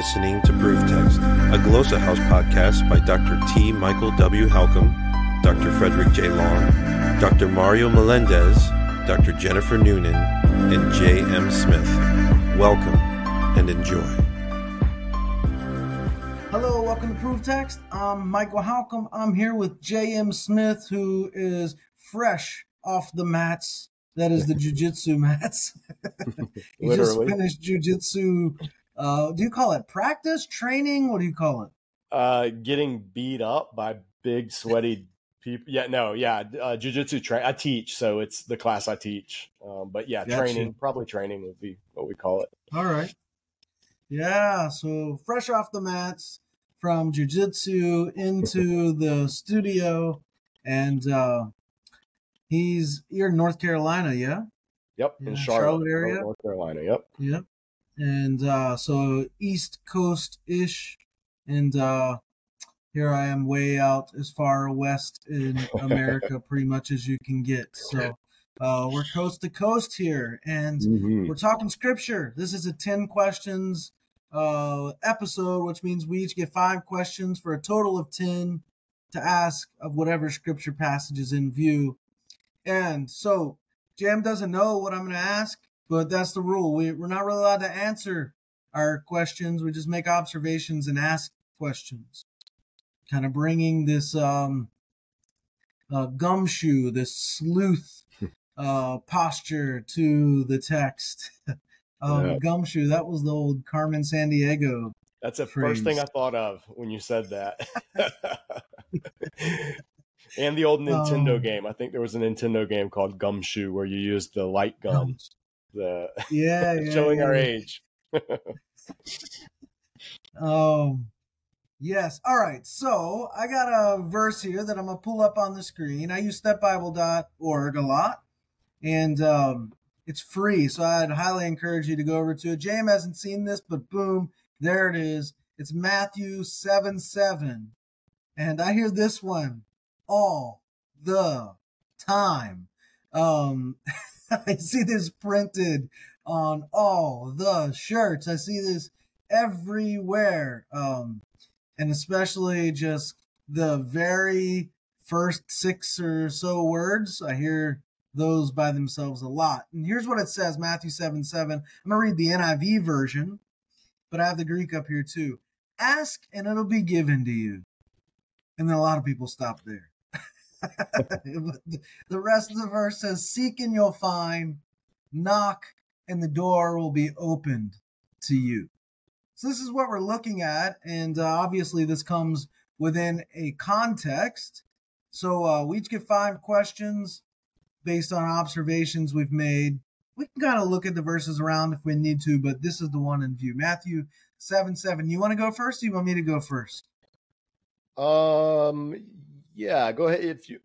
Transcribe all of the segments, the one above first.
listening to Proof Text, a Glossa House podcast by Dr. T. Michael W. Halcomb, Dr. Frederick J. Long, Dr. Mario Melendez, Dr. Jennifer Noonan, and J. M. Smith. Welcome and enjoy. Hello, welcome to Proof Text. I'm Michael Halcomb. I'm here with J. M. Smith, who is fresh off the mats. That is the jujitsu mats. he just Literally. finished jujitsu. Uh, do you call it practice, training? What do you call it? Uh, getting beat up by big sweaty people. Yeah, no, yeah. Uh, jujitsu train. I teach, so it's the class I teach. Um, but yeah, Gotcha. training. Probably training would be what we call it. All right. Yeah, so fresh off the mats from jujitsu into the studio, and uh, he's you're in North Carolina, yeah. Yep, Yeah, in Charlotte Charlotte, area? North Carolina. Yep. Yep. And uh, so East Coast ish. And uh, here I am way out as far west in America, pretty much as you can get. So uh, we're coast to coast here. And Mhm. we're talking scripture. This is a 10 questions uh, episode, which means we each get five questions for a total of 10 to ask of whatever scripture passage is in view. And so JM doesn't know what I'm going to ask, but that's the rule. We, we're not really allowed to answer our questions. We just make observations and ask questions. Kind of bringing this um, uh, gumshoe, this sleuth uh, posture to the text. um, Yeah. Gumshoe, that was the old Carmen Sandiego. That's the first thing I thought of when you said that. and the old Nintendo Um, game. I think there was a Nintendo game called Gumshoe where you used the light gun. The Yeah, yeah showing our age. Um, yes. All right. So I got a verse here that I'm gonna pull up on the screen. I use stepbible.org a lot, and um, it's free. So I'd highly encourage you to go over to it. JM hasn't seen this, but boom, there it is. It's Matthew seven seven, and I hear this one all the time. Um, I see this printed on all the shirts. I see this everywhere. Um, and especially just the very first six or so words. I hear those by themselves a lot. And here's what it says Matthew 7 7. I'm going to read the NIV version, but I have the Greek up here too. Ask and it'll be given to you. And then a lot of people stop there. The rest of the verse says, Seek and you'll find, knock and the door will be opened to you. So this is what we're looking at, and uh, obviously this comes within a context. So uh, we each get five questions based on observations we've made. We can kind of look at the verses around if we need to, but this is the one in view. Matthew seven seven. You want to go first? Or you want me to go first? Um, yeah, go ahead. If you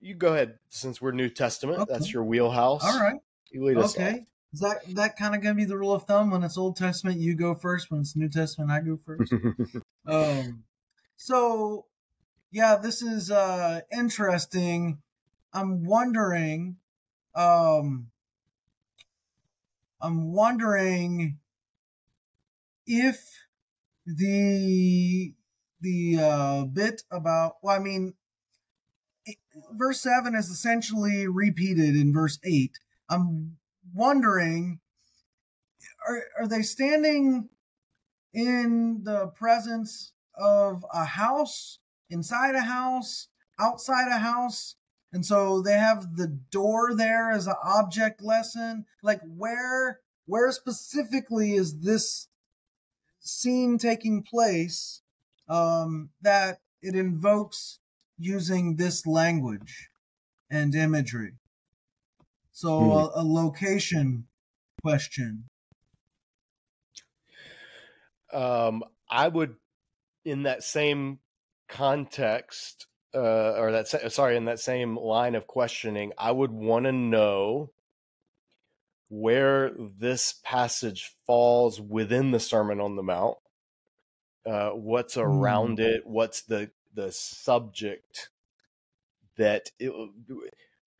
you go ahead, since we're New Testament, Okay. that's your wheelhouse. All right. you lead us Okay. Is that that kind of gonna be the rule of thumb? When it's Old Testament, you go first. When it's New Testament, I go first. Um, so yeah, this is uh interesting. I'm wondering, um, I'm wondering if the the uh bit about well, I mean, verse seven is essentially repeated in verse eight. I'm wondering, are are they standing? in the presence of a house, inside a house, outside a house. And so they have the door there as an object lesson. Like where where specifically is this scene taking place um, that it invokes using this language and imagery? So Hmm. a, a location question. um, I would, in that same context, uh, or that sorry, in that same line of questioning, I would want to know where this passage falls within the Sermon on the Mount. Uh, what's around it? What's the the subject that it,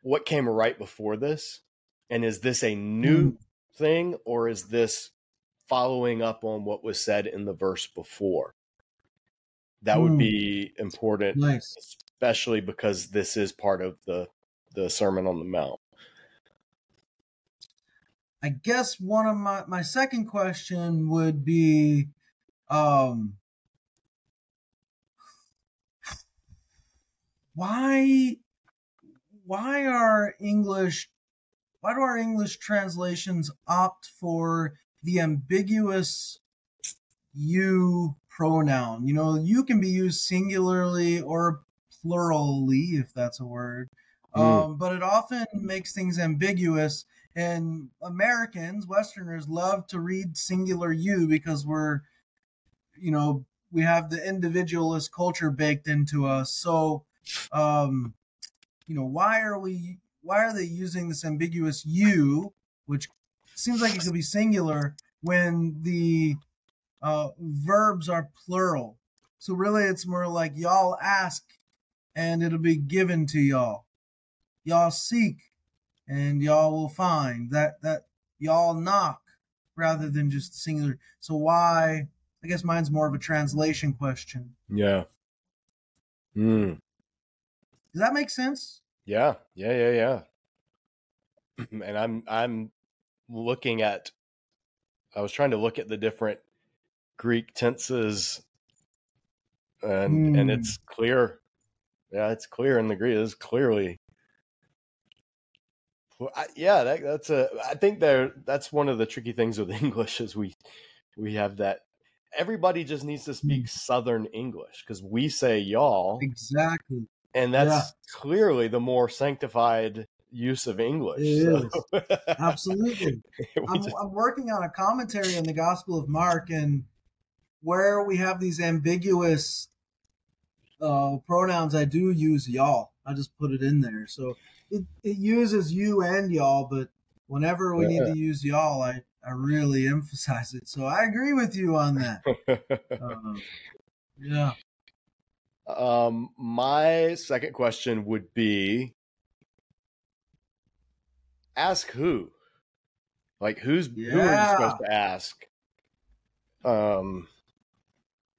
what came right before this, and is this a new thing or is this following up on what was said in the verse before. That would Mm. be important, Nice. especially because this is part of the the Sermon on the Mount. I guess one of my my second question would be um why why are English why do our English translations opt for the ambiguous you pronoun? You know, you can be used singularly or plurally if that's a word. Mm. Um, but it often makes things ambiguous and Americans, Westerners love to read singular you because we're you know, we have the individualist culture baked into us. So um you know, why are we why are they using this ambiguous you, which seems like it could be singular when the uh, verbs are plural? So really, it's more like y'all ask, and it'll be given to y'all. Y'all seek, and y'all will find. That that y'all knock, rather than just singular. So why? I guess mine's more of a translation question. Yeah. Mm. Does that make sense? Yeah, yeah, yeah, yeah. and I'm I'm looking at I was trying to look at the different Greek tenses and and Hmm. it's clear. Yeah, it's clear in the Greek. It's clearly Well, I, yeah, that, that's a. I think there. That's one of the tricky things with English is we we have that. Everybody just needs to speak Southern English because we say y'all, Exactly. And that's clearly the more sanctified use of English. It so- Absolutely. I'm, just- I'm working on a commentary in the Gospel of Mark, and where we have these ambiguous uh, pronouns, I do use y'all. I just put it in there. So it, it uses you and y'all, but whenever we need to use y'all, I, I really emphasize it. So I agree with you on that. Um, yeah. Um, my second question would be: Ask who? Like who's who are you supposed to ask? Um,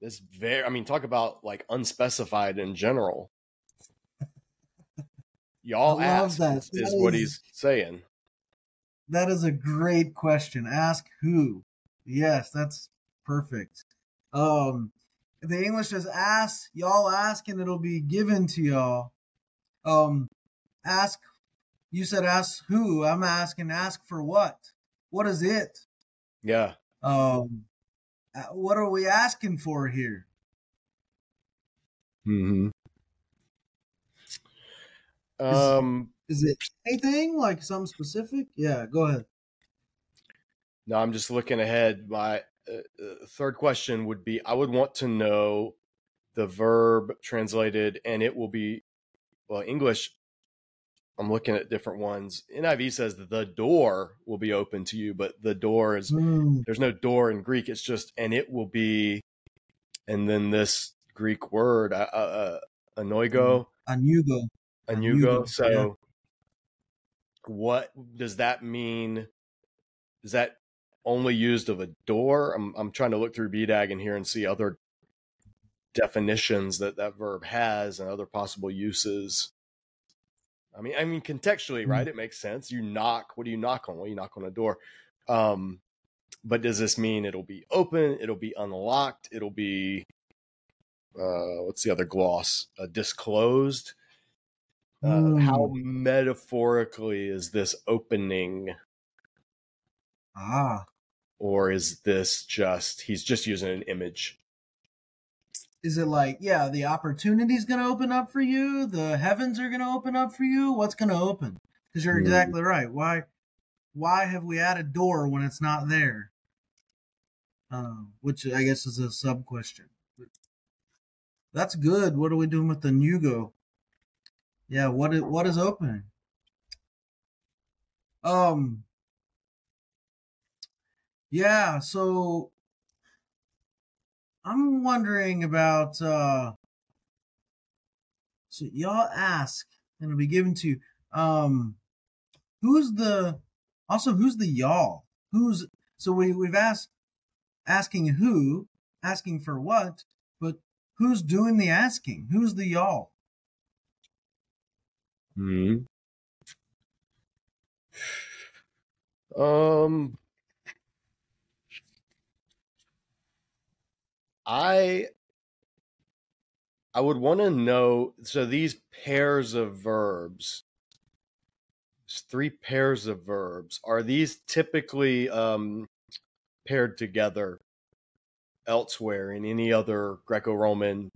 this very. I mean, talk about like unspecified in general. Y'all ask that. is, is That what is- he's saying. That is a great question. Ask who. Yes, that's perfect. Um the English says ask, y'all ask and it'll be given to y'all. Um ask you said ask who? I'm asking ask for what? What is it? Yeah. Um uh, what are we asking for here? Mm-hmm. Um. Is it anything like something specific? Yeah, go ahead. No, I'm just looking ahead. My uh, uh, third question would be I would want to know the verb translated, and it will be, well, English. I'm looking at different ones. NIV says the door will be open to you, but the door is, Hmm, there's no door in Greek. It's just, and it will be, and then this Greek word, uh, uh, anoigo, Anugo. anoigo. So, yeah. what does that mean? Is that only used of a door? I'm I'm trying to look through BDAG in here and see other definitions that that verb has and other possible uses. I mean, I mean contextually, Hmm. right? It makes sense. You knock. What do you knock on? Well, you knock on a door. Um, but does this mean it'll be open? It'll be unlocked? It'll be uh, what's the other gloss? Uh, disclosed. Uh, how Hmm. metaphorically is this opening, Ah. or is this just he's just using an image? is it like yeah the opportunity's going to open up for you the heavens are going to open up for you what's going to open because you're Hmm. exactly right why why have we added door when it's not there um, which i guess is a sub question that's good what are we doing with the nugo yeah what is, what is opening um yeah so I'm wondering about uh so y'all ask and it'll be given to you. Um who's the also who's the y'all? Who's so we we've asked asking who, asking for what, but who's doing the asking? Who's the y'all? Hmm. Um, I I would want to know. So these pairs of verbs, three pairs of verbs, are these typically um, paired together elsewhere in any other Greco-Roman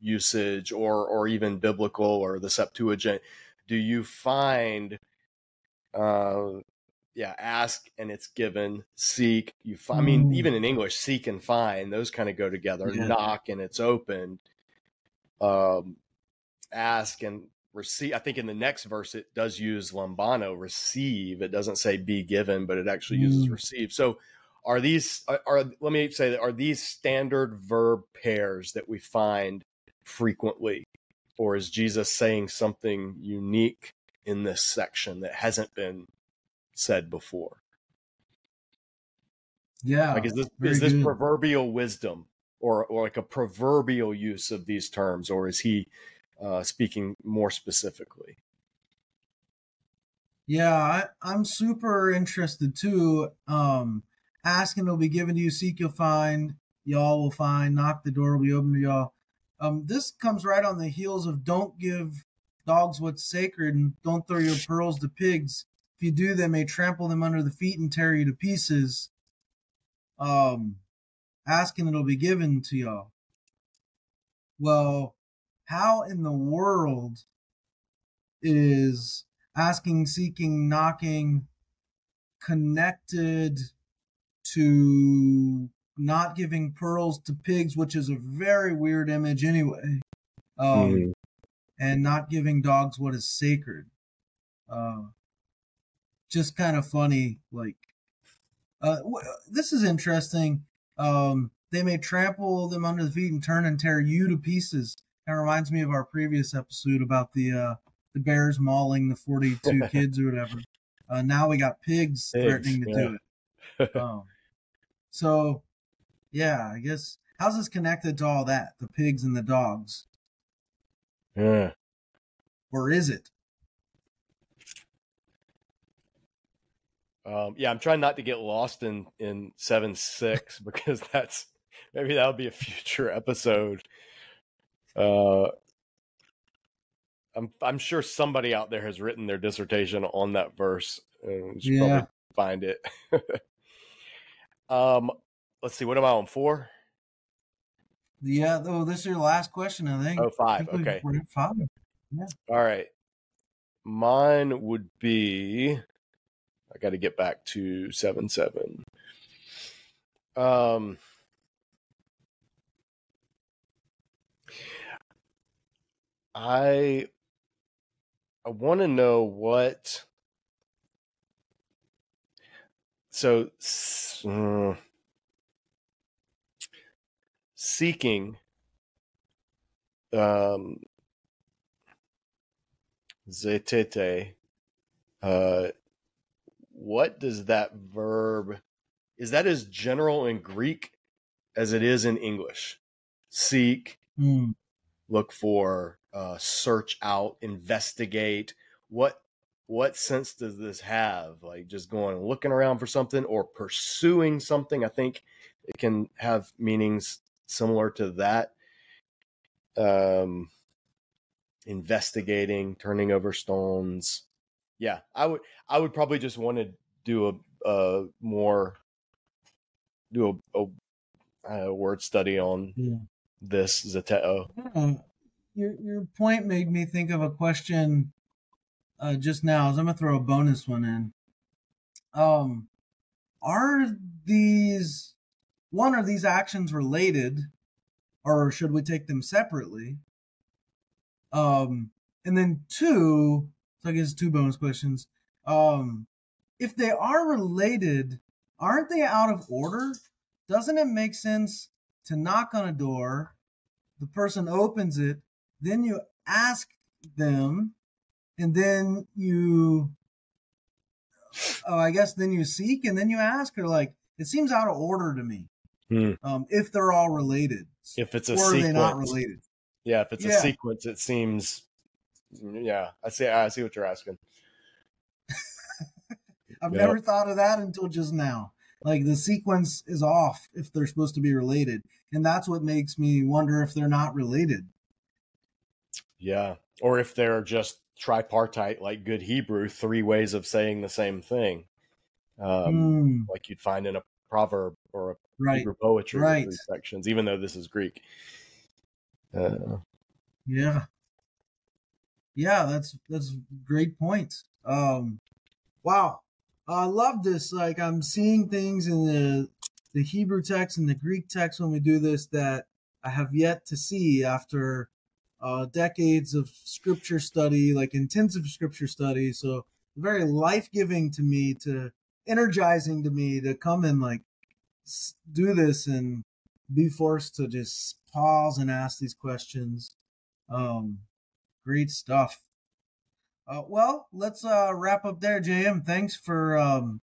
usage, or or even biblical or the Septuagint? Do you find uh, yeah, ask and it's given. Seek, you find. I mean, Mm. even in English, seek and find; those kind of go together. Yeah. Knock and it's opened. Um, ask and receive. I think in the next verse it does use lambano, receive. It doesn't say be given, but it actually uses Mm. receive. So, are these? Are, are let me say that are these standard verb pairs that we find frequently, or is Jesus saying something unique in this section that hasn't been said before? Yeah. Like, is this is this good. proverbial wisdom, or or like a proverbial use of these terms, or is he uh, speaking more specifically? Yeah, I, I'm super interested too. Um, asking will be given to you, seek you'll find, y'all will find, knock the door will be open to y'all. Um, this comes right on the heels of don't give dogs what's sacred and don't throw your pearls to pigs. If you do, they may trample them under the feet and tear you to pieces. Um, asking it'll be given to y'all. Well, how in the world is asking, seeking, knocking connected to not giving pearls to pigs, which is a very weird image anyway, um, Mhm. and not giving dogs what is sacred. Uh, just kind of funny. Like, uh, w- this is interesting. Um, they may trample them under the feet and turn and tear you to pieces. That reminds me of our previous episode about the uh, the bears mauling the 42 kids or whatever. Uh, now we got pigs, Pigs, threatening to yeah. do it. Um, so, yeah, I guess how's this connected to all that? The pigs and the dogs, Yeah. or is it? Um, yeah, I'm trying not to get lost in in seven six because that's maybe that'll be a future episode. Uh, I'm I'm sure somebody out there has written their dissertation on that verse. We should Yeah. probably find it. um, let's see. What am I on four? Yeah. Oh, this is your last question, I think. Oh, I five. think Okay. five. All right. Mine would be I got to get back to 7 7. Um I I want to know what so uh, seeking um zetete uh what does that verb is that as general in greek as it is in english? Seek Hmm. look for uh search out investigate. What what sense does this have? Like just going looking around for something or pursuing something? I think it can have meanings similar to that. Um investigating turning over stones yeah i would i would probably just want to do a, a more do a, a, a word study on Yeah. this zeteo Hmm. Your your point made me think of a question uh, just now. So I'm gonna throw a bonus one in. Um, are these one are these actions related, or should we take them separately? Um, and then two, so I guess two bonus questions. Um, if they are related, aren't they out of order? Doesn't it make sense to knock on a door? The person opens it, then you ask them, and then you, oh, I guess then you seek, and then you ask, or like, it seems out of order to me. Hmm. Um, if they're all related, If it's a or are sequence, they not related? yeah. If it's a sequence, it seems. Yeah, I see. I see what you're asking. I've Yeah. never thought of that until just now. Like the sequence is off if they're supposed to be related, and that's what makes me wonder if they're not related. Yeah, or if they're just tripartite, like good Hebrew, three ways of saying the same thing, um, Hmm, like you'd find in a proverb or a right. Hebrew poetry, right. three sections. Even though this is Greek. Uh, Yeah. Yeah, that's that's great point. Um wow. I love this. Like I'm seeing things in the the Hebrew text and the Greek text when we do this that I have yet to see after uh decades of scripture study, like intensive scripture study. So very life-giving to me to energizing to me to come and like do this and be forced to just pause and ask these questions. Um, great stuff. Uh, well, let's uh, wrap up there, JM. Thanks for um,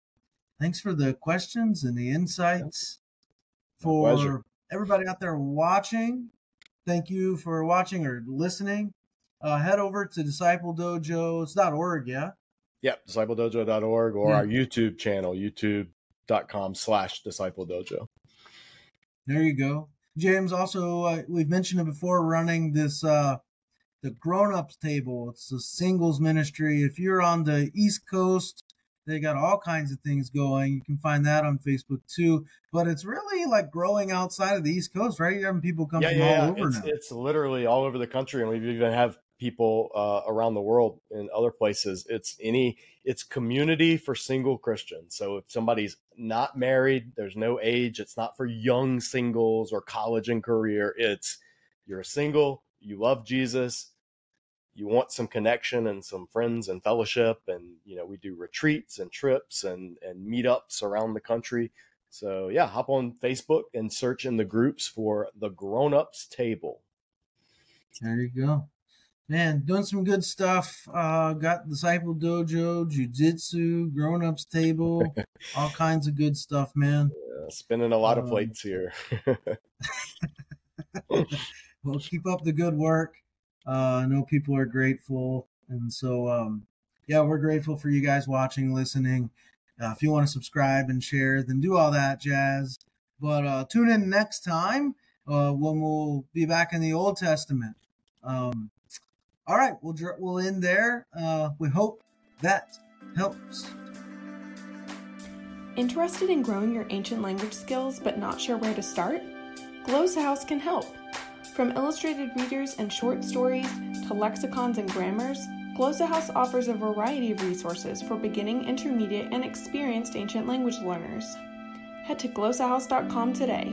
thanks for the questions and the insights. My pleasure. For everybody out there watching, thank you for watching or listening. Uh, head over to discipledojos.org, yeah? Yep, discipledojo.org or Hmm. our YouTube channel, youtube.com slash disciple dojo. There you go. James also uh, we've mentioned it before running this uh the grown-ups table. It's the singles ministry. If you're on the East Coast, they got all kinds of things going. You can find that on Facebook too. But it's really like growing outside of the East Coast, right? You're having people come Yeah, from yeah, yeah. all over It's, now. it's literally all over the country, and we even have people uh, around the world in other places. It's any, it's community for single Christians. So if somebody's not married, there's no age. It's not for young singles or college and career. It's you're a single, you love Jesus, you want some connection and some friends and fellowship, and you know we do retreats and trips and and meetups around the country. So yeah, hop on Facebook and search in the groups for the Grown Ups Table. There you go. Man, doing some good stuff. Uh got Disciple Dojo, Jiu-Jitsu, grown-ups table, all kinds of good stuff, man. Uh, spinning a lot of Um, plates here. well, keep up the good work. Uh, I know people are grateful, and so um, yeah, we're grateful for you guys watching, listening. Uh, if you want to subscribe and share, then do all that jazz. But uh, tune in next time uh, when we'll be back in the Old Testament. Um, all right, we'll we'll end there. Uh, we hope that helps. Interested in growing your ancient language skills but not sure where to start? Glossa House can help. From illustrated readers and short stories to lexicons and grammars, Glossa House offers a variety of resources for beginning, intermediate, and experienced ancient language learners. Head to glossahouse.com today.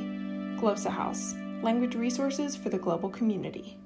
Glossa House, language resources for the global community.